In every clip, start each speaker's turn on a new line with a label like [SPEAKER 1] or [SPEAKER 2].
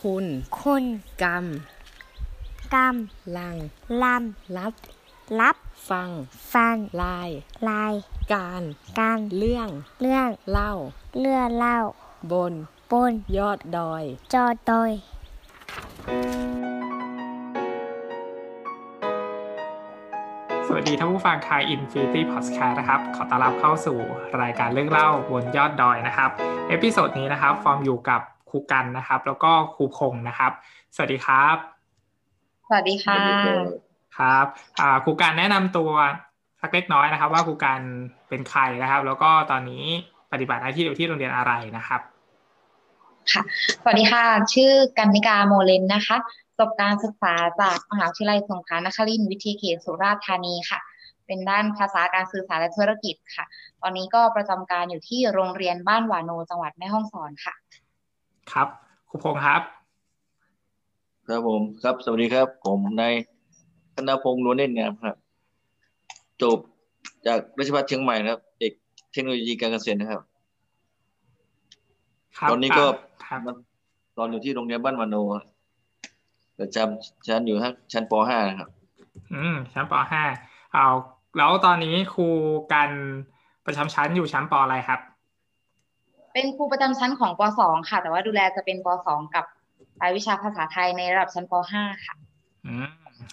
[SPEAKER 1] คุณ
[SPEAKER 2] คุณ
[SPEAKER 1] กรรม
[SPEAKER 2] กรรม
[SPEAKER 1] ลัง
[SPEAKER 2] ล
[SPEAKER 1] รับำ
[SPEAKER 2] รับ
[SPEAKER 1] ฟัง
[SPEAKER 2] ฟัง
[SPEAKER 1] ลาย
[SPEAKER 2] ลาย
[SPEAKER 1] การ
[SPEAKER 2] การ
[SPEAKER 1] เรื่อง
[SPEAKER 2] เรื่อง
[SPEAKER 1] เล่า
[SPEAKER 2] เลื่อเล่า
[SPEAKER 1] บน
[SPEAKER 2] บน
[SPEAKER 1] ยอดดอย
[SPEAKER 2] จอดอย
[SPEAKER 3] สวัสดีท่านผู้ฟังคาย Infinity Podcast นะครับ ขอต้อนรับเข้าสู่รายการเรื่องเล่าบนยอดดอยนะครับ episode นี้นะครับ ฟอร์มอยู่กับ ครูกรรณนะครับ แล้วก็ครูพงษ์นะครับ สวัสดีครับ
[SPEAKER 4] สวัสดีค่ะ
[SPEAKER 3] ครับอ่าครูกรรณแนะนำตัวสักเล็กน้อยนะครับ ว่าครูกรรณเป็นใครนะครับ แล้วก็ตอนนี้ปฏิบัติหน้าที่อยู่ที่โรงเรียนอะไรนะครับ
[SPEAKER 4] ค่ะสวัสดีค่ะ ชื่อกรรณิกาโมเลนนะคะจบการศึกษาจากมหาวิทยาลัยสงขลานครินทร์วิทยาเขตสุราษฎร์ธานีค่ะ เป็นด้านภาษาการสื่อสารและธุรกิจค่ะ ตอนนี้ก็ประจำการอยู่ที่โรงเรียนบ้านหวานโนจังหวัดแม่ฮ่องสอนค่ะ
[SPEAKER 3] ครับครูพงศ์ครับ
[SPEAKER 5] ครับผมครับ สวัสดีครับ ผมนายธนพงษ์นวลเน่นงามครับ จบจากราชภัฏเชียงใหม่นะครับ เอกเทคโนโลยีการเกษตรนะครับ
[SPEAKER 3] ครับ
[SPEAKER 5] ตอนนี้ก็
[SPEAKER 3] ครับ
[SPEAKER 5] ตอนอยู่ที่โรงเรียนบ้านวานโนครับประจำชั้นอยู่ชั้นป .5 นะครับ
[SPEAKER 3] อืม ชั้นป .5 เอาแล้วตอนนี้ครูกันประจำชั้นอยู่ชั้นปอะไรครับ
[SPEAKER 4] เป็นครูประจำชั้นของป .2 ค่ะ แต่ว่าดูแลจะเป็นป .2 กับรายวิชาภาษาไทยในระดับชั้นป .5 ค่ะ
[SPEAKER 3] อืม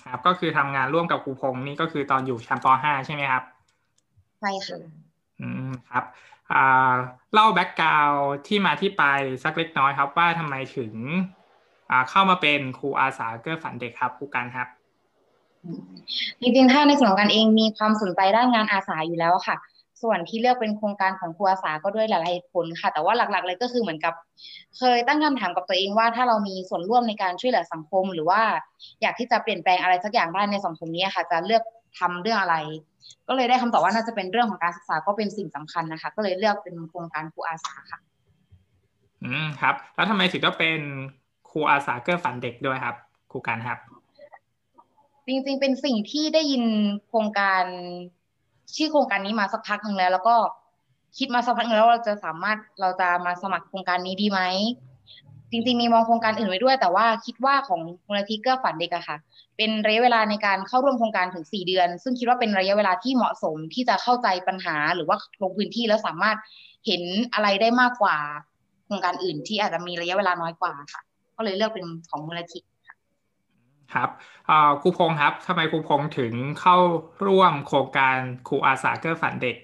[SPEAKER 3] ครับ ก็คือทำงานร่วมกับครูพงศ์นี่ก็คือตอนอยู่ชั้นป .5 ใช่ไหมครับ
[SPEAKER 4] ใช่ค่ะ
[SPEAKER 3] อืมครับอ่าเล่าแบ็กกราวที่มาที่ไปสักเล็กน้อยครับ ว่าทำไมถึงอ่าเข้ามาเป็นครูอาสาเกื้อฝันเด็กครับครูกันครับ
[SPEAKER 4] จริงๆ ถ้าในส่วนของการเองมีความสนใจด้านงานอาสาอยู่แล้วค่ะ ส่วนที่เลือกเป็นโครงการของครูอาสาก็ด้วยหลายๆเหตุผลค่ะ แต่ว่าหลักๆ เลยก็คือเหมือนกับ เคยตั้งคำถามกับตัวเองว่าถ้าเรามีส่วนร่วมในการช่วยเหลือสังคม หรือว่าอยากที่จะเปลี่ยนแปลงอะไรสักอย่างได้ในสังคมนี้ค่ะ จะเลือกทำเรื่องอะไร ก็เลยได้คำตอบว่าน่าจะเป็นเรื่องของการศึกษาก็เป็นสิ่งสำคัญนะคะ ก็เลยเลือกเป็นโครงการครูอาสาค่ะ
[SPEAKER 3] อืมครับ แล้วทำไมถึงต้องเป็นครูอาสาเกื้อฝันเด็กด้วยครับครูกันครับ
[SPEAKER 4] จริงๆ เป็นสิ่งที่ได้ยินโครงการ ชื่อโครงการนี้มาสักพักหนึ่งแล้ว แล้วก็คิดมาสักพักหนึ่งแล้วเราจะสามารถเราจะมาสมัครโครงการนี้ดีไหมจริงๆมีมองโครงการอื่นไว้ด้วย แต่ว่าคิดว่าของมูลนิธิเกื้อฝันเด็กอะค่ะ เป็นระยะเวลาในการเข้าร่วมโครงการถึงสี่เดือน ซึ่งคิดว่าเป็นระยะเวลาที่เหมาะสมที่จะเข้าใจปัญหา หรือว่าลงพื้นที่แล้วสามารถเห็นอะไรได้มากกว่าโครงการอื่นที่อาจจะมีระยะเวลาน้อยกว่าค่ะ ก็เลยเลือกเป็นของมูลนิธิ
[SPEAKER 3] ครับอ่าครูพงศ์ครับทำไมครูพงศ์ถึงเข้าร่วมโครงการครูอาสาเกื้อฝันเด็ก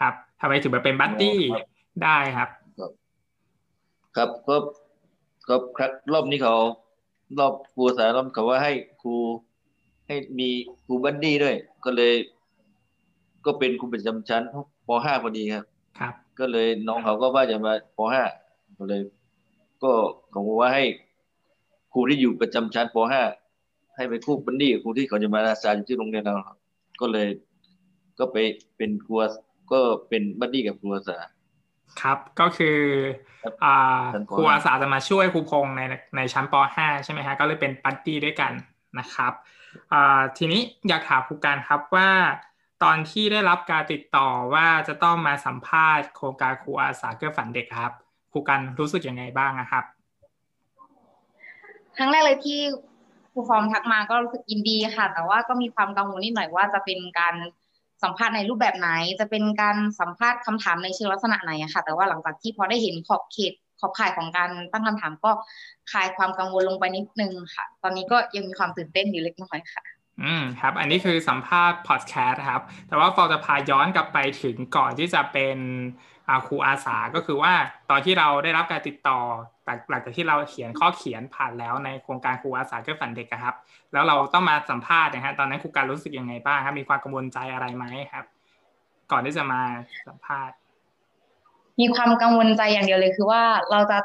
[SPEAKER 3] ครับทำไมถึงมาเป็นบัดดี้
[SPEAKER 5] อ๋อครับ
[SPEAKER 3] ได้ครับ
[SPEAKER 5] ครับก็ก็ครับรอบนี้เขา รอบครูอาสารอบเขาว่าให้ครูให้มีครูบัดดี้ด้วย ก็เลย ก็เป็นครูประจำชั้นป .5 พอดีครับ
[SPEAKER 3] ครับ
[SPEAKER 5] ก็เลยน้องเขาก็ว่าจะมาป .5 ก็เลย ก็เขาบอกว่าให้ครูที่อยู่ประจำชั้นป .5 ให้ไปคู่ buddy กับครูที่เขาจะมาอาสาอยู่ที่โรงเรียนเราครับก็เลย ก็ไปเป็นครูอาก็เป็น buddy กับครูอาสา
[SPEAKER 3] ครับก็คือ
[SPEAKER 5] ครับ
[SPEAKER 3] อ่า
[SPEAKER 5] ชั้นป
[SPEAKER 3] ครูอาสาจะมาช่วยครูพงษ์ในในชั้นป .5 ใช่ไหมฮะก็เลยเป็น buddy ด้วยกันนะครับอ่าทีนี้อยากถามครูการครับว่า ตอนที่ได้รับการติดต่อว่าจะต้องมาสัมภาษณ์โครงการครูอาสาเกื้อฝันเด็กครับครูกันรู้สึกยังไงบ้างนะครับ
[SPEAKER 4] ครั้งแรกเลยที่ ครูฟอร์มทักมาก็รู้สึกยินดีค่ะ แต่ว่าก็มีความกังวลนิดหน่อยว่าจะเป็นการสัมภาษณ์ในรูปแบบไหน จะเป็นการสัมภาษณ์คำถามในเชิงลักษณะไหนอะค่ะ แต่ว่าหลังจากที่พอได้เห็นขอบเขตขอบข่ายของการตั้งคำถามก็คลายความกังวลลงไปนิดนึงค่ะ ตอนนี้ก็ยังมีความตื่นเต้นอยู่เล็กน้อยค่ะ
[SPEAKER 3] อืมครับ อันนี้คือสัมภาษณ์พอดแคสต์ครับ แต่ว่าฟอร์จะพาย้อนกลับไปถึงก่อนที่จะเป็น ครูอาสาก็คือว่าตอนที่เราได้รับการติดต่อจากหลังจากที่เราเขียนข้อเขียนผ่านแล้วในโครงการครูอาสาเกื้อฝันเด็กอะครับ แล้วเราต้องมาสัมภาษณ์นะฮะตอนนั้นครูการรู้สึกยังไงบ้างครับ มีความกังวลใจอะไรไหมครับ ก่อนที่จะมาสัมภาษณ์
[SPEAKER 4] มีความกังวลใจอย่างเดียวเลยคือว่าเราจะ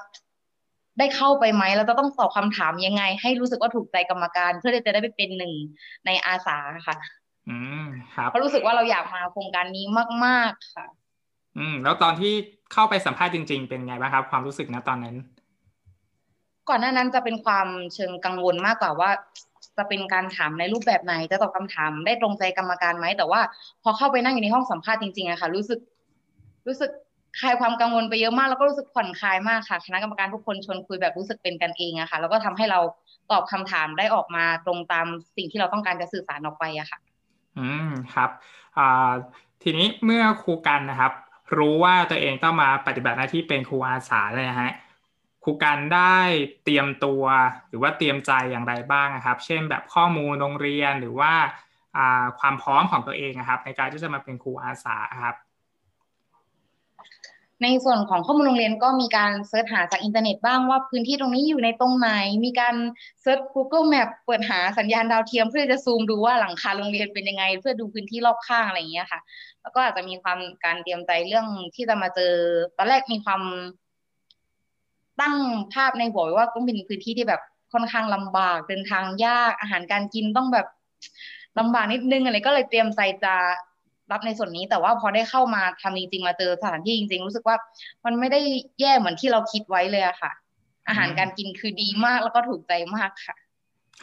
[SPEAKER 4] ได้เข้าไปไหมเราจะต้องตอบคำถามยังไง ให้รู้สึกว่าถูกใจกรรมการ เพื่อที่จะได้ไปเป็นหนึ่งในอาสาค่ะ
[SPEAKER 3] อืมครับ
[SPEAKER 4] เพราะรู้สึกว่าเราอยากมาโครงการนี้มาก ๆค่ะ
[SPEAKER 3] อืม แล้วตอนที่เข้าไปสัมภาษณ์จริง ๆ เป็นไงบ้างครับ ความรู้สึกนะตอนนั้น
[SPEAKER 4] ก่อนหน้านั้นจะเป็นความเชิงกังวลมากกว่าว่า จะเป็นการถามในรูปแบบไหนจะตอบคำถามได้ตรงใจกรรมการไหมแต่ว่า พอเข้าไปนั่งอยู่ในห้องสัมภาษณ์จริงๆอะค่ะ รู้สึก รู้สึกคลายความกังวลไปเยอะมาก แล้วก็รู้สึกผ่อนคลายมากค่ะคณะกรรมการทุกคนชวนคุยแบบรู้สึกเป็นกันเองอะค่ะ แล้วก็ทำให้เราตอบคำถามได้ออกมาตรงตามสิ่งที่เราต้องการจะสื่อสารออกไปอะค่ะ
[SPEAKER 3] อืมครับอ่าทีนี้เมื่อครูกันนะครับ รู้ว่าตัวเองต้องมาปฏิบัติหน้าที่เป็นครูอาสาเลยนะฮะครูกันได้เตรียมตัวหรือว่าเตรียมใจอย่างไรบ้างนะครับ เช่นแบบข้อมูลโรงเรียนหรือว่าความพร้อมของตัวเองนะครับ ในการที่จะมาเป็นครูอาสาครับ
[SPEAKER 4] ในส่วนของข้อมูลโรงเรียนก็มีการ search หาจากอินเทอร์เน็ตบ้างว่าพื้นที่ตรงนี้อยู่ในตรงไหน มีการ search Google Map เปิดหาสัญญาณดาวเทียม เพื่อจะซูมดูว่าหลังคาโรงเรียนเป็นยังไง เพื่อดูพื้นที่รอบข้างอะไรอย่างเงี้ยค่ะ แล้วก็อาจจะมีความการเตรียมใจเรื่องที่จะมาเจอ ตอนแรกมีความตั้งภาพในหัวว่าต้องเป็นพื้นที่ที่แบบค่อนข้างลำบากเดินทางยากอาหารการกินต้องแบบลำบากนิดนึงอะไรก็เลยเตรียมใจจะ รับในส่วนนี้ แต่ว่าพอได้เข้ามาทำจริงๆมาเจอสถานที่จริง ๆ รู้สึกว่า มันไม่ได้แย่เหมือนที่เราคิดไว้เลยอะค่ะ อาหารการกินคือดีมากแล้วก็ถูกใจมากค่ะ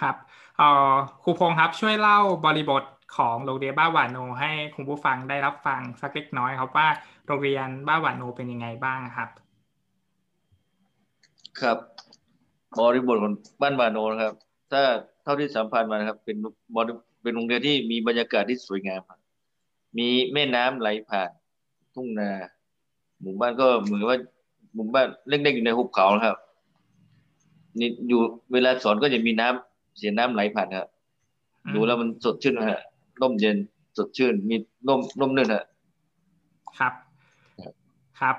[SPEAKER 3] ครับเอ่อครูพงศ์ครับช่วยเล่าบริบทของโรงเรียนบ้าหวานโนให้คุณผู้ฟังได้รับฟังสักเล็กน้อยครับว่าโรงเรียนบ้าหวานโนเป็นยังไงบ้างครับ
[SPEAKER 5] ครับบริบทของบ้านบาโนนะครับ ถ้าเท่าที่สัมพันธ์มานะครับ เป็นบริเป็นโรงเรียนที่มีบรรยากาศที่สวยงามครับ มีแม่น้ำไหลผ่านทุ่งนา หมู่บ้านก็เหมือนว่าหมู่บ้านเล็กๆอยู่ในหุบเขาครับนี่อยู่เวลาสอนก็จะมีน้ำเสียน้ำไหลผ่านครับดูแล้วมันสดชื่นฮะร่มเย็นสดชื่น มีร่มร่มนื่นฮะ
[SPEAKER 3] ครับครับ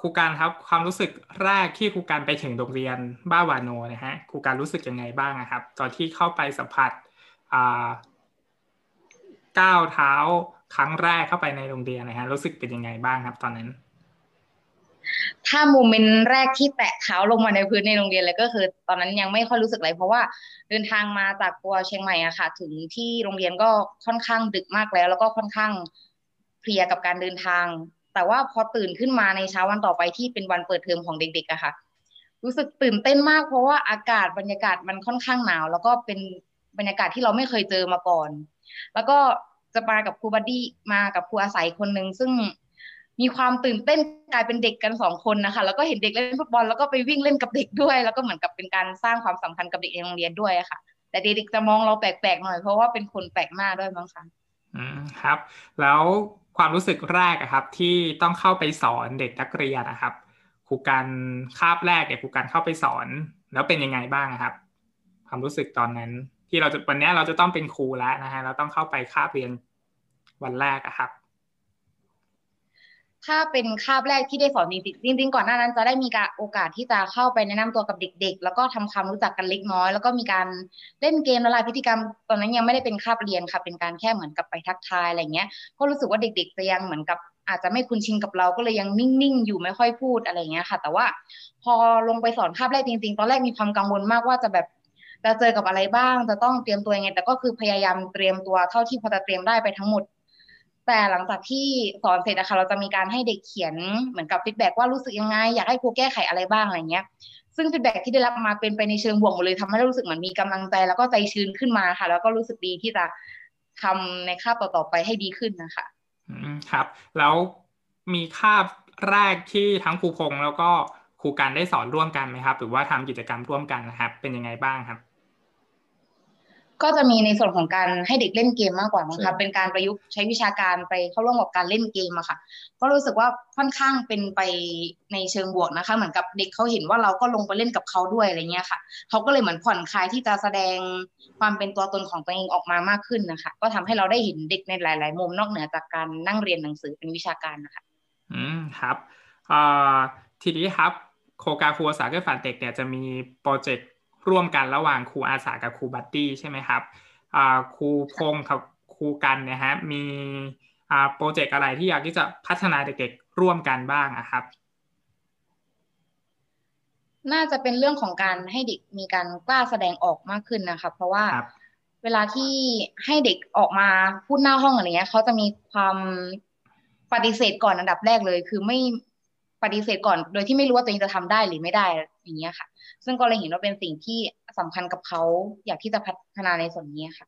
[SPEAKER 3] ครูการครับความรู้สึกแรกที่ครูการไปถึงโรงเรียนบ้าวานโนนะฮะครูการรู้สึกยังไงบ้างครับ ตอนที่เข้าไปสัมผัส ก้าวเท้าครั้งแรกเข้าไปในโรงเรียนนะฮะรู้สึกเป็นยังไงบ้างครับ ตอนนั้น
[SPEAKER 4] ถ้าโมเมนต์แรกที่แตะเท้าลงมาในพื้นในโรงเรียนเลยก็คือ ตอนนั้นยังไม่ค่อยรู้สึกอะไร เพราะว่าเดินทางมาจากตัวเชียงใหม่อะค่ะ ถึงที่โรงเรียนก็ค่อนข้างดึกมากแล้ว แล้วก็ค่อนข้างเพลียกับการเดินทาง แต่ว่าพอตื่นขึ้นมาในเช้าวันต่อไปที่เป็นวันเปิดเทอมของเด็กๆอะค่ะ รู้สึกตื่นเต้นมาก เพราะว่าอากาศบรรยากาศมันค่อนข้างหนาว แล้วก็เป็นบรรยากาศที่เราไม่เคยเจอมาก่อน แล้วก็จะมากับครูบัดดี้มากับครูอาศัยคนหนึ่งซึ่งมีความตื่นเต้นกลายเป็นเด็กกันสองคนนะคะ แล้วก็เห็นเด็กเล่นฟุตบอลแล้วก็ไปวิ่งเล่นกับเด็กด้วย แล้วก็เหมือนกับเป็นการสร้างความสัมพันธ์กับเด็กในโรงเรียนด้วยค่ะ แต่เด็กจะมองเราแปลกๆหน่อยเพราะว่าเป็นคนแปลกหน้าด้วยมั้งคะ
[SPEAKER 3] อืมครับ แล้วความรู้สึกแรกอะครับ ที่ต้องเข้าไปสอนเด็กนักเรียนนะครับครูการคาบแรกเนี่ยครูการเข้าไปสอน แล้วเป็นยังไงบ้างครับ ความรู้สึกตอนนั้น ที่เราจะวันนี้เราจะต้องเป็นครูแล้วนะฮะเราต้องเข้าไปคาบเรียนวันแรกอะครับ
[SPEAKER 4] ถ้าเป็นคาบแรกที่ได้สอนจริงจริงก่อนหน้านั้นจะได้มีการโอกาสที่จะเข้าไปแนะนำตัวกับเด็ก ๆ แล้วก็ทำความรู้จักกันเล็กน้อย แล้วก็มีการเล่นเกมละลายพฤติกรรม ตอนนั้นยังไม่ได้เป็นคาบเรียนค่ะ เป็นการแค่เหมือนกับไปทักทายอะไรเงี้ย ก็รู้สึกว่าเด็กๆจะยังเหมือนกับอาจจะไม่คุ้นชินกับเราก็เลยยังนิ่งๆ อยู่ไม่ค่อยพูดอะไรเงี้ยค่ะ แต่ว่า พอลงไปสอนคาบแรกจริง ๆ ตอนแรกมีความกังวลมากว่าจะแบบ จะเจอกับอะไรบ้าง จะต้องเตรียมตัวยังไง แต่ก็คือพยายามเตรียมตัวเท่าที่พอจะเตรียมได้ไปทั้งหมด แต่หลังจากที่สอนเสร็จนะคะเราจะมีการให้เด็กเขียนเหมือนกับฟีดแบ็ว่ารู้สึกยังไง อยากให้ครูแก้ไขอะไรบ้างอะไรเงี้ย ซึ่งฟีดแบ็ที่ได้รับมาเป็นไปในเชิงบวกหมดเลยทำให้เรารู้สึกเหมือนมีกำลังใจ แล้วก็ใจชื้นขึ้นมาค่ะ แล้วก็รู้สึกดีที่จะทำในคาบต่อๆไปให้ดีขึ้นนะคะ
[SPEAKER 3] อืมครับ แล้วมีคาบแรกที่ทั้งครูพงแล้วก็ รูการได้สอนร่วมกันไหมครับ หรือว่าทำกิจกรรมร่วมกันนะครับ เป็นยังไงบ้างครับ
[SPEAKER 4] ก็จะมีในส่วนของการให้เด็กเล่นเกมมากกว่านะคะเป็นการประยุกต์ใช้วิชาการไปเข้าร่วมกับการเล่นเกมอะค่ะ ก็รู้สึกว่าค่อนข้างเป็นไปในเชิงบวกนะคะ เหมือนกับเด็กเขาเห็นว่าเราก็ลงไปเล่นกับเขาด้วยอะไรเงี้ยค่ะเขาก็เลยเหมือนผ่อนคลายที่จะแสดงความเป็นตัวตนของตัวเองออกมามากขึ้นนะคะ ก็ทำให้เราได้เห็นเด็กในหลาย ๆ มุมนอกเหนือจากการนั่งเรียนหนังสือเป็นวิชาการนะคะ
[SPEAKER 3] อืมครับอ่าทีนี้ครับ โครงการครูภาษาเพื่อฝันเด็กเนี่ยจะมีโปรเจกต์ร่วมกันระหว่างครูอาสากับครูบัตตี้ใช่ไหมครับครูพงกับครูกันนะฮะมีโปรเจกต์อะไรที่อยากที่จะพัฒนาเด็กๆร่วมกันบ้างนะครับ
[SPEAKER 4] น่าจะเป็นเรื่องของการให้เด็กมีการกล้าแสดงออกมากขึ้นนะคะเพราะว่าเวลาที่ให้เด็กออกมาพูดหน้าห้องอะไรเงี้ยเขาจะมีความปฏิเสธก่อนอันดับแรกเลย คือไม่ ปฏิเสธก่อน โดยที่ไม่รู้ว่าตัวเองจะทำได้หรือไม่ได้อย่างเงี้ยค่ะ ซึ่งก็เลยเห็นว่าเป็นสิ่งที่สำคัญกับเขาอยากที่จะพัฒนาในส่วนนี้ค่ะ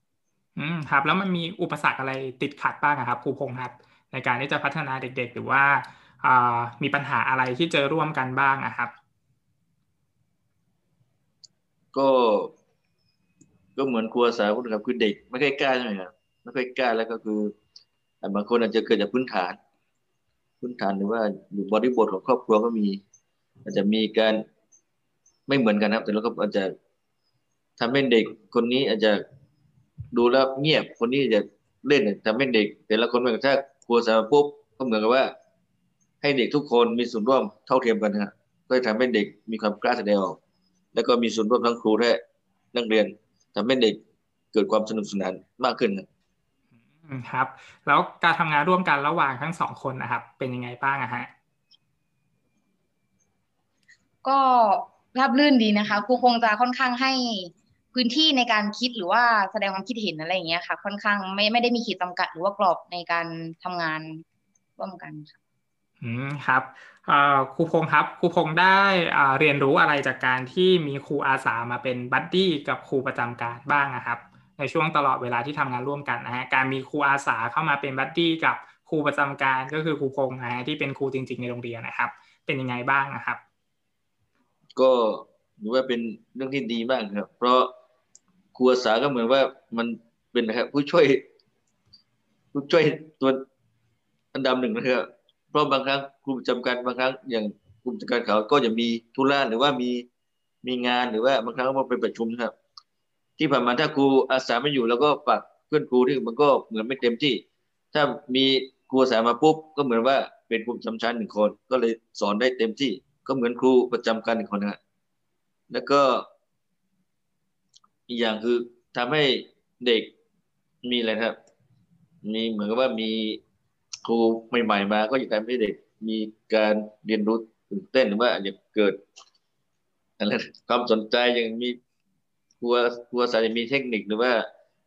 [SPEAKER 3] อืมครับ แล้วมันมีอุปสรรคอะไรติดขัดบ้างครับครูพงศ์ครับในการที่จะพัฒนาเด็ก ๆ หรือว่ามีปัญหาอะไรที่เจอร่วมกันบ้างอะครับ
[SPEAKER 5] ก็ก็เหมือนครัวสาวครับคือเด็ก ไม่ค่อยกล้าใช่ไหมครับไม่ค่อยกล้าแล้วก็คือบางคนอาจจะเกิดจากพื้นฐาน พื้นฐานหรือว่าอยู่บริบทของครอบครัวก็มี อาจจะมีการไม่เหมือนกันครับ แต่เราก็อาจจะทำให้เด็กคนนี้อาจจะดูแล้วเงียบคนนี้จะเล่นทำให้เด็ก แต่ละคนเหมือนกับถ้าครัวสาวปุ๊บก็เหมือนกับว่า ให้เด็กทุกคนมีส่วนร่วมเท่าเทียมกันนะก็จะทำให้เด็กมีความกล้าแสดงออกแล้วก็มีส่วนร่วมทั้งครูและนักเรียนทำให้เด็กเกิดความสนุกสนานมากขึ้น
[SPEAKER 3] ครับ แล้วการทำงานร่วมกันระหว่างทั้งสองคนนะครับ เป็นยังไงบ้างอะฮะ
[SPEAKER 4] ก็ราบรื่นดีนะคะครูพงษ์จะค่อนข้างให้พื้นที่ในการคิดหรือว่าแสดงความคิดเห็นอะไรอย่างเงี้ยค่ะ ค่อนข้างไม่ไม่ได้มีขีดจำกัดหรือว่ากรอบในการทำงานร่วมกันค่ะ
[SPEAKER 3] อืมครับครูพงษ์ครับครูพงษ์ได้เรียนรู้อะไรจากการที่มีครูอาสามาเป็น buddy กับครูประจำการบ้างนะครับ ในช่วงตลอดเวลาที่ทำงานร่วมกันนะฮะการมีครูอาสาเข้ามาเป็น buddy กับครูประจำการก็คือครูพงษ์นะฮะที่เป็นครูจริง ๆ ในโรงเรียนนะครับ เป็นยังไงบ้างนะครับ
[SPEAKER 5] ก็ถือว่าเป็นเรื่องที่ดีมากครับ เพราะครูอาสาก็เหมือนว่ามันเป็นนะครับผู้ช่วย ผู้ช่วยตัวอันดับหนึ่งนะครับเพราะบางครั้งครูประจำการบางครั้งอย่างครูประจำการเขาก็จะมีธุระหรือว่ามีมีงานหรือว่าบางครั้งก็เป็นประชุมนะครับ ที่ผ่านมาถ้าครูอาสาไม่อยู่แล้วก็ฝากเพื่อนครูที่มันก็เหมือนไม่เต็มที่ ถ้ามีครูอาสามาปุ๊บก็เหมือนว่าเป็นครูประจำชั้นหนึ่งคน ก็เลยสอนได้เต็มที่ ก็เหมือนครูประจำการหนึ่งคนนะแล้วก็อีกอย่างคือทำให้เด็กมีอะไรครับ มีเหมือนกับว่ามีครูใหม่ๆมา ก็จะทำให้เด็กมีการเรียนรู้ตื่นเต้นหรือว่าอาจจะเกิดอะไรความสนใจอย่างมี ครัวครัวสายมีเทคนิคหรือว่า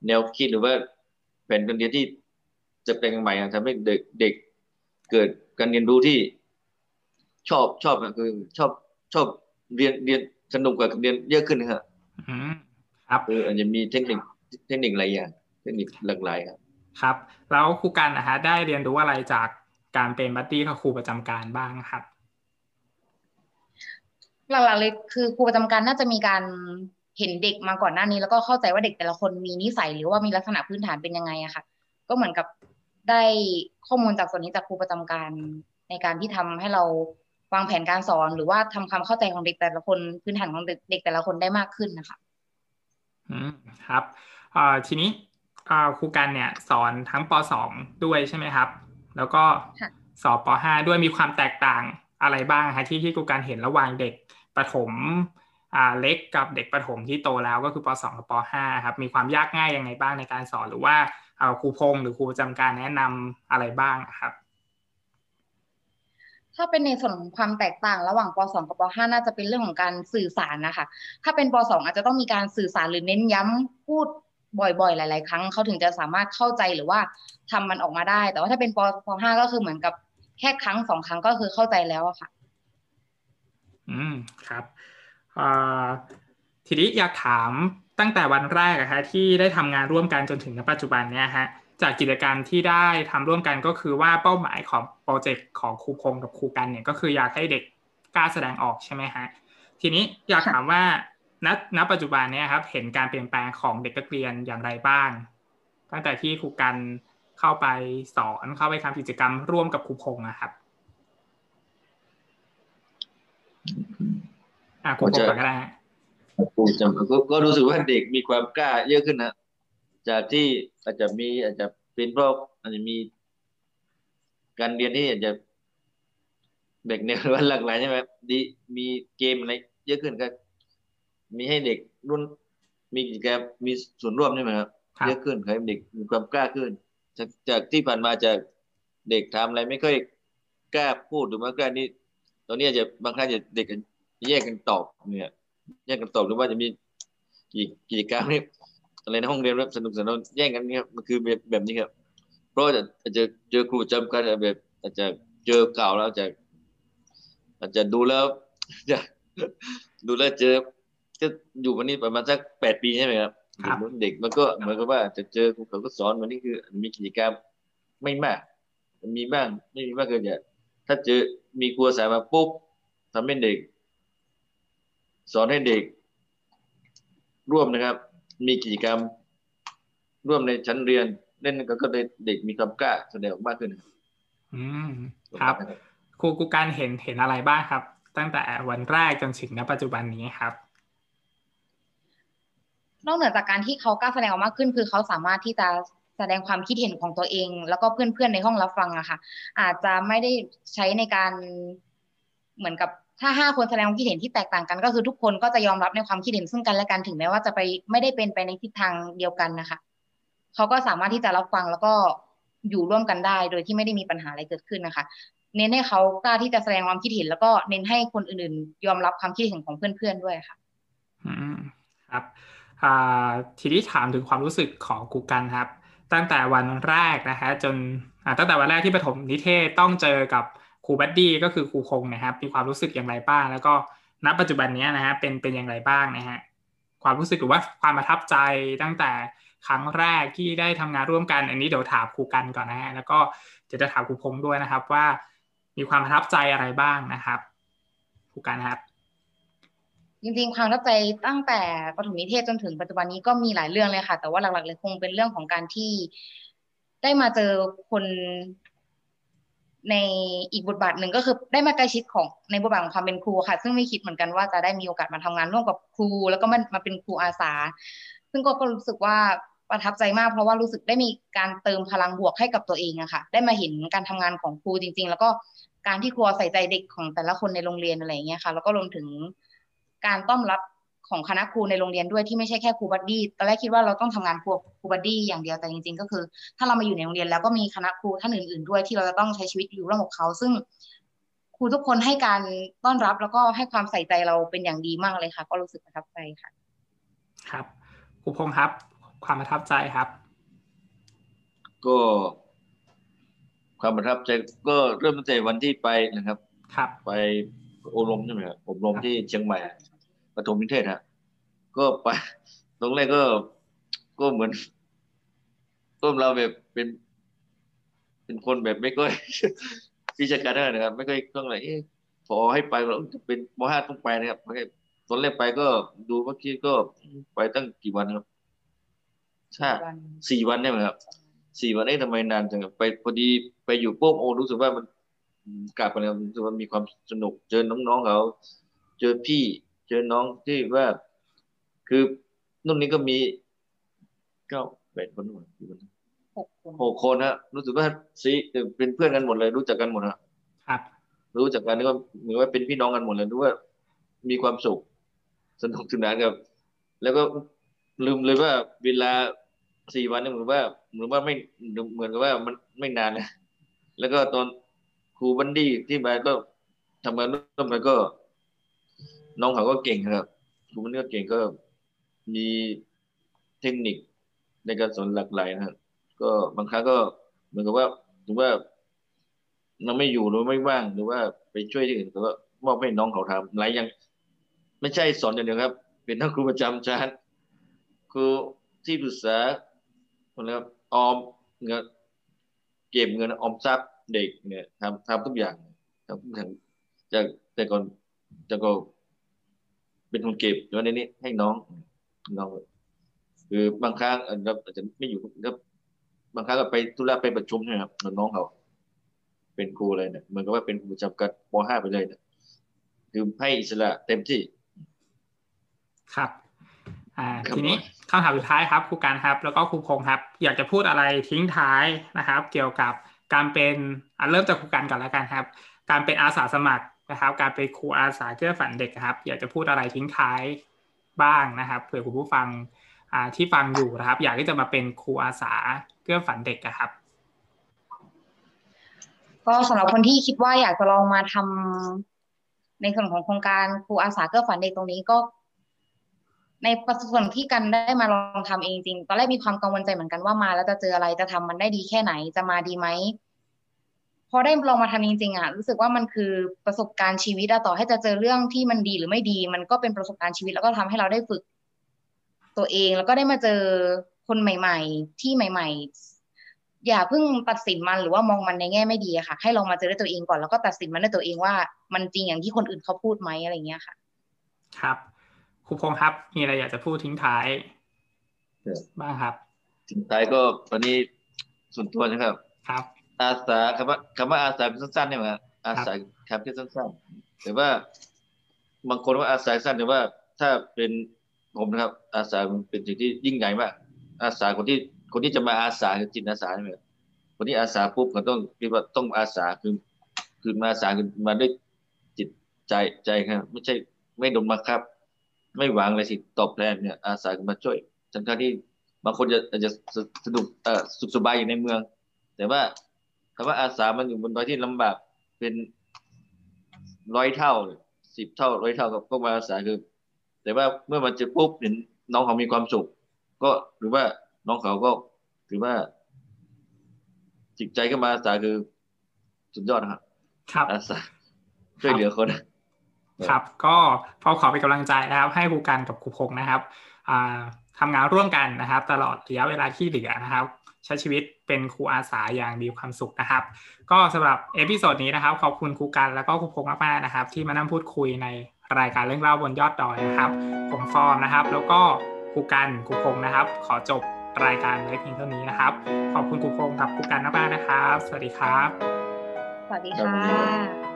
[SPEAKER 5] แนวคิดหรือว่าแผนการเรียนที่จะเป็นใหม่ทำให้เด็กเด็กเกิดการเรียนรู้ที่ชอบชอบคือชอบชอบเรียนเรียนสนุกกว่าเรียนเยอะขึ้นครับ
[SPEAKER 3] ครับ
[SPEAKER 5] คืออาจจะมีเทคนิคเทคนิคหลายอย่างเทคนิคหลากหลายครับ
[SPEAKER 3] ครับ แล้วครูกันนะฮะได้เรียนรู้อะไรจากการเป็นบัตตี้กับครูประจำการบ้างครับ
[SPEAKER 4] หลักๆเลยคือครูประจำการน่าจะมีการ เห็นเด็กมาก่อนหน้านี้ แล้วก็เข้าใจว่าเด็กแต่ละคนมีนิสัยหรือว่ามีลักษณะพื้นฐานเป็นยังไงอะค่ะ ก็เหมือนกับได้ข้อมูลจากส่วนนี้จากครูประจำการในการที่ทำให้เราวางแผนการสอนหรือว่าทำความเข้าใจของเด็กแต่ละคนพื้นฐานของเด็กแต่ละคนได้มากขึ้นนะคะ
[SPEAKER 3] อืมครับทีนี้ครูกันเนี่ยสอนทั้งป .2 ด้วยใช่ไหมครับ แล้วก็สอบป .5 ด้วยมีความแตกต่างอะไรบ้างฮะที่ที่ครูกันเห็นระหว่างเด็กประถม เล็กกับเด็กประถมที่โตแล้วก็คือป .2 กับป .5 ครับมีความยากง่ายยังไงบ้างในการสอนหรือว่าครูพงหรือครูประจำการแนะนำอะไรบ้างครับ
[SPEAKER 4] ถ้าเป็นในส่วนของความแตกต่างระหว่างป .2 กับป .5 น่าจะเป็นเรื่องของการสื่อสารนะคะ ถ้าเป็นป .2 อาจจะต้องมีการสื่อสารหรือเน้นย้ำพูดบ่อยๆ หลาย ๆ ครั้งเขาถึงจะสามารถเข้าใจหรือว่าทำมันออกมาได้ แต่ว่าถ้าเป็นปปห้าก็คือเหมือนกับแค่ครั้งสองครั้งก็คือเข้าใจแล้วอะค่ะ
[SPEAKER 3] อืมครับ ทีนี้อยากถามตั้งแต่วันแรกอะฮะที่ได้ทำงานร่วมกันจนถึงณปัจจุบันเนี่ยฮะจากกิจกรรมที่ได้ทำร่วมกันก็คือว่าเป้าหมายของโปรเจกต์ของครูพงกับครูกันเนี่ยก็คืออยากให้เด็กกล้าแสดงออกใช่ไหมฮะทีนี้อยากถามว่าณณปัจจุบันเนี่ยครับเห็นการเปลี่ยนแปลงของเด็กนักเรียนอย่างไรบ้าง ตั้งแต่ที่ครูกันเข้าไปสอนเข้าไปทำกิจกรรมร่วมกับครูพงศ์นะครับ อ่าครูพงศ์ก็ได้
[SPEAKER 5] ผมจำก็รู้สึกว่าเด็กมีความกล้าเยอะขึ้นนะจากที่อาจจะมีอาจจะเป็นเพราะอาจจะมี การเรียนที่อาจจะเด็กเนี่ยว่าหลากหลายใช่ไหมดีมีเกมอะไรเยอะขึ้นก็มีให้เด็กรุ่นมีกิจกรรมมีส่วนร่วมใช่ไหมครับเยอะขึ้นให้เด็กมีความกล้าขึ้น จากจากที่ผ่านมาจากเด็กทำอะไรไม่ค่อยกล้าพูดหรือว่ากล้านี่ตอนนี้จะบางครั้งจะเด็ก แยกกันตอบเนี่ยแยกกันตอบหรือว่าจะมีกิจกรรมนี่อะไรในห้องเรียนแบบสนุกสนานแย่งกันเนี่ยมันคือแบบแบบนี้ครับเพราะอาจจะเจอครูจำกันแบบอาจจะเจอเก่าแล้วจะอาจจะดูแล้วจะดูแล้วเจอก็อยู่วันนี้ประมาณสักแปดปีใช่ไหมครับเด็กมันก็เหมือนกับว่าจะเจอครูเขาก็สอนวันนี้คือ มีกิจกรรมไม่มาก มีบ้างไม่มีมากก็จะถ้าเจอมีครูอาสามาปุ๊บทำให้เด็ก สอนให้เด็กร่วมนะครับ มีกิจกรรมร่วมในชั้นเรียนเล่นก็ก็ได้เด็กมีความกล้าแสดงออกมากขึ้น
[SPEAKER 3] อืมครับ ครูกูการเห็นเห็นอะไรบ้างครับ ตั้งแต่วันแรกจนถึงณปัจจุบันนี้ครับ
[SPEAKER 4] นอกเหนือจากการที่เขากล้าแสดงออกมากขึ้น คือเขาสามารถที่จะแสดงความคิดเห็นของตัวเอง แล้วก็เพื่อนๆในห้องรับฟังอะค่ะ อาจจะไม่ได้ใช้ในการเหมือนกับ ถ้าห้าคนแสดงความคิดเห็นที่แตกต่างกัน ก็คือทุกคนก็จะยอมรับในความคิดเห็นซึ่งกันและกันถึงแม้ว่าจะไปไม่ได้เป็นไปในทิศทางเดียวกันนะคะเขาก็สามารถที่จะรับฟังแล้วก็อยู่ร่วมกันได้ โดยที่ไม่ได้มีปัญหาอะไรเกิดขึ้นนะคะ เน้นให้เขากล้าที่จะแสดงความคิดเห็น แล้วก็เน้นให้คนอื่นๆ ยอมรับความคิดเห็นของเพื่อนๆด้วยค่ะ
[SPEAKER 3] อืมครับอ่าทีนี้ถามถึงความรู้สึกของกูกันครับ ตั้งแต่วันแรกนะฮะจนอ่าตั้งแต่วันแรกที่ปฐมนิเทศต้องเจอกับ ครูบัดดี้ก็คือครูคงนะครับ มีความรู้สึกอย่างไรบ้าง แล้วก็ณปัจจุบันนี้นะฮะเป็นเป็นอย่างไรบ้างนะฮะความรู้สึกหรือว่าความประทับใจตั้งแต่ครั้งแรกที่ได้ทำงานร่วมกัน อันนี้เดี๋ยวถามครูกันก่อนนะฮะแล้วก็จะจะถามครูพงด้วยนะครับว่ามีความประทับใจอะไรบ้างนะครับครูกันครับ
[SPEAKER 4] จริงๆความประทับใจตั้งแต่ปฐมนิเทศจนถึงปัจจุบันนี้ก็มีหลายเรื่องเลยค่ะ แต่ว่าหลักๆเลยคงเป็นเรื่องของการที่ได้มาเจอคน ในอีกบทบาทหนึ่งก็คือได้มาใกล้ชิดของในบทบาทของความเป็นครูค่ะ ซึ่งไม่คิดเหมือนกันว่าจะได้มีโอกาสมาทำงานร่วมกับครู แล้วก็มามาเป็นครูอาสา ซึ่งก็ก็รู้สึกว่าประทับใจมาก เพราะว่ารู้สึกได้มีการเติมพลังบวกให้กับตัวเองอะค่ะ ได้มาเห็นการทำงานของครูจริง ๆ แล้วก็การที่ครูใส่ใจเด็กของแต่ละคนในโรงเรียนอะไรอย่างเงี้ยค่ะ แล้วก็รวมถึงการต้อนรับ ของคณะครูในโรงเรียนด้วยที่ไม่ใช่แค่ครู buddy ตอนแรกคิดว่าเราต้องทำงานครูครู buddy อย่างเดียวแต่จริง ๆ ก็คือ ถ้าเรามาอยู่ในโรงเรียนแล้วก็มีคณะครูท่านอื่น ๆ ด้วยที่เราจะต้องใช้ชีวิตอยู่ร่วมกับเขาซึ่งครูทุกคนให้การต้อนรับแล้วก็ให้ความใส่ใจเราเป็นอย่างดีมากเลยค่ะ ก็รู้สึกประทับใจค่ะ
[SPEAKER 3] ครับครูพงษ์ครับ ความประทับใจครับ
[SPEAKER 5] ก็ความประทับใจก็เริ่มตั้งแต่วันที่ไปนะครับ
[SPEAKER 3] ครับ
[SPEAKER 5] ไปอบรมใช่ไหมครับอบรมที่เชียงใหม่ ปฐมนิเทศฮะก็ไปตรงแรกก็ก็เหมือนต้มเราแบบเป็น เป็นคนแบบไม่ค่อยวิชาการเท่าไหร่นะครับ ไม่ค่อยต้องอะไรเอ๊ะพอให้ไปเราจะเป็นมห้าต้องไปนะครับตอนแรกไปก็ดูเมื่อกี้ก็ไปตั้งกี่วันครับใช่สี่วันได้ไหมครับสี่วันเอ๊ะทำไมนานจังไปพอดีไปอยู่ปุ๊บโอ้รู้สึกว่ามันกลับไปแล้วรู้สึกว่ามีความสนุกเจอน้องๆเขาเจอพี่ เจอน้องที่ว่า คือนุ่นนี้ก็มีเก้าแปดคนหมดกี่คน
[SPEAKER 4] หกคน
[SPEAKER 5] หกคนฮะรู้สึกว่าซีเป็นเพื่อนกันหมดเลย รู้จักกันหมดฮะ
[SPEAKER 3] ครับ
[SPEAKER 5] รู้จักกันนี่ก็เหมือนว่าเป็นพี่น้องกันหมดเลยรู้ว่ามีความสุข สนุกสนานกับแล้วก็ลืมเลยว่าเวลาสี่วันนี่เหมือนว่าเหมือนว่าไม่เหมือนกับว่ามันไม่นานนะแล้วก็ตอนครูบันดี้ที่มาก็ทำงานร่วมกันก็ น้องเขาก็เก่งครับครูบันก็เก่งก็มีเทคนิคในการสอนหลากหลายนะครับก็บางครั้งก็เหมือนกับว่าถือว่าเราไม่อยู่หรือไม่ว่างหรือว่าไปช่วยที่อื่นแต่ว่ามอบให้น้องเขาทำหลายอย่าง ไม่ใช่สอนอย่างเดียวครับ เป็นทั้งครูประจำชั้นครูที่ปรึกษานะครับออมเงินเก็บเงินออมทรัพย์เด็กเนี่ยทำทำทุกอย่างทำทุกอย่างจากแต่ก่อนแต่ก็ เป็นคนเก็บแล้วในนี้ให้น้องน้อง คือบางครั้งเราอาจจะไม่อยู่ก็บางครั้งก็ไปธุระไปประชุมใช่ไหมครับน้องเขาเป็นครูเลยเนี่ยเหมือนกับว่าเป็นครูประจำการป .5 ไปเลยเนี่ยคือให้อิสระเต็มที่
[SPEAKER 3] ครับอ่า
[SPEAKER 5] ครับ
[SPEAKER 3] ทีนี้คำถามสุดท้ายครับครูการครับ แล้วก็ครูพงษ์ครับ อยากจะพูดอะไรทิ้งท้ายนะครับ เกี่ยวกับการเป็นอะเริ่มจากครูการก่อนแล้วกันครับ การเป็นอาสาสมัคร นะครับการเป็นครูอาสาเพื่อฝันเด็กครับ อยากจะพูดอะไรทิ้งท้ายบ้างนะครับเผื่อคุณผู้ฟังที่ฟังอยู่นะครับ อยากที่จะมาเป็นครูอาสาเพื่อฝันเด็กอะครับ
[SPEAKER 4] ก็สำหรับคนที่คิดว่าอยากจะลองมาทำในส่วนของโครงการครูอาสาเกื้อฝันเด็กตรงนี้ก็ ในประสบการณ์ที่กันได้มาลองทำเองจริงตอนแรกมีความกังวลใจเหมือนกันว่ามาแล้วจะเจออะไรจะทำมันได้ดีแค่ไหนจะมาดีไหม พอได้ลองมาทำจริงๆอะรู้สึกว่ามันคือประสบการณ์ชีวิตอะต่อให้จะเจอเรื่องที่มันดีหรือไม่ดี มันก็เป็นประสบการณ์ชีวิตแล้วก็ทำให้เราได้ฝึก ตัวเองแล้วก็ได้มาเจอคนใหม่ ๆ ที่ใหม่ ๆ อย่าเพิ่งตัดสินมันหรือว่ามองมันในแง่ไม่ดีอะค่ะ ให้ลองมาเจอด้วยตัวเองก่อนแล้วก็ตัดสินมันด้วยตัวเองว่า มันจริงอย่างที่คนอื่นเขาพูดไหมอะไรเงี้ยค่ะ
[SPEAKER 3] ครับครูพงษ์ครับมีอะไรอยากจะพูดทิ้งท้ายบ้างครับ
[SPEAKER 5] ถึงท้ายก็ตอนนี้ส่วนตัวนะครับ
[SPEAKER 3] ครับ
[SPEAKER 5] อาสาคำว่าคำว่าอาสาเป็นสั้นๆเนี่ยมั้ยอาสาคำที่สั้นๆแต่ว่าบางคนว่าอาสาสั้นแต่ว่า ถ้าเป็นผมนะครับ อาสาเป็นสิ่งที่ยิ่งใหญ่มาก อาสาคนที่คนที่จะมาอาสาคือจิตอาสาใช่ไหมคนที่อาสาปุ๊บก็ต้องคิดว่าต้องอาสาคือคือมาอาสาคือมาด้วยจิตใจใจครับไม่ใช่ไม่โดนบังคับ ไม่หวังอะไรสิตอบแทนเนี่ย อาสามาช่วยทั้งที่บางคนจะอาจจะสนุกเอ่อสุขสบายอยู่ในเมือง แต่ว่า คำว่าอาสามันอยู่บนดอยที่ลำบากเป็นร้อยเท่าสิบเท่าร้อยเท่ากับพวกมาอาสาคือ แต่ว่าเมื่อมันจะปุ๊บเห็นน้องเขามีความสุข ก็หรือว่าน้องเขาก็ถือว่า จิตใจก็มาอาสาคือสุดยอดนะครับ
[SPEAKER 3] ครับ
[SPEAKER 5] อาสาช่วยเหลือคน
[SPEAKER 3] ครับ ก็พอขอเป็นกำลังใจนะครับ ให้ครูกรรณกับครูพงษ์นะครับ ทำงานร่วมกันนะครับ ตลอดระยะเวลาที่เหลือนะครับ ใช้ชีวิตเป็นครูอาสาอย่างมีความสุขนะครับ ก็สำหรับ episode นี้นะครับ ขอบคุณครูกรรณแล้วก็ครูพงษ์มากๆนะครับ ที่มานั่งพูดคุยในรายการเรื่องเล่าบนยอดดอยนะครับ ผมฟอร์มนะครับ แล้วก็ครูกันครูพงษ์นะครับ ขอจบรายการไว้เพียงเท่านี้นะครับ ขอบคุณครูพงษ์กับครูกันมากๆนะครับ สวัสดีครับ
[SPEAKER 4] สวัสดีค่ะ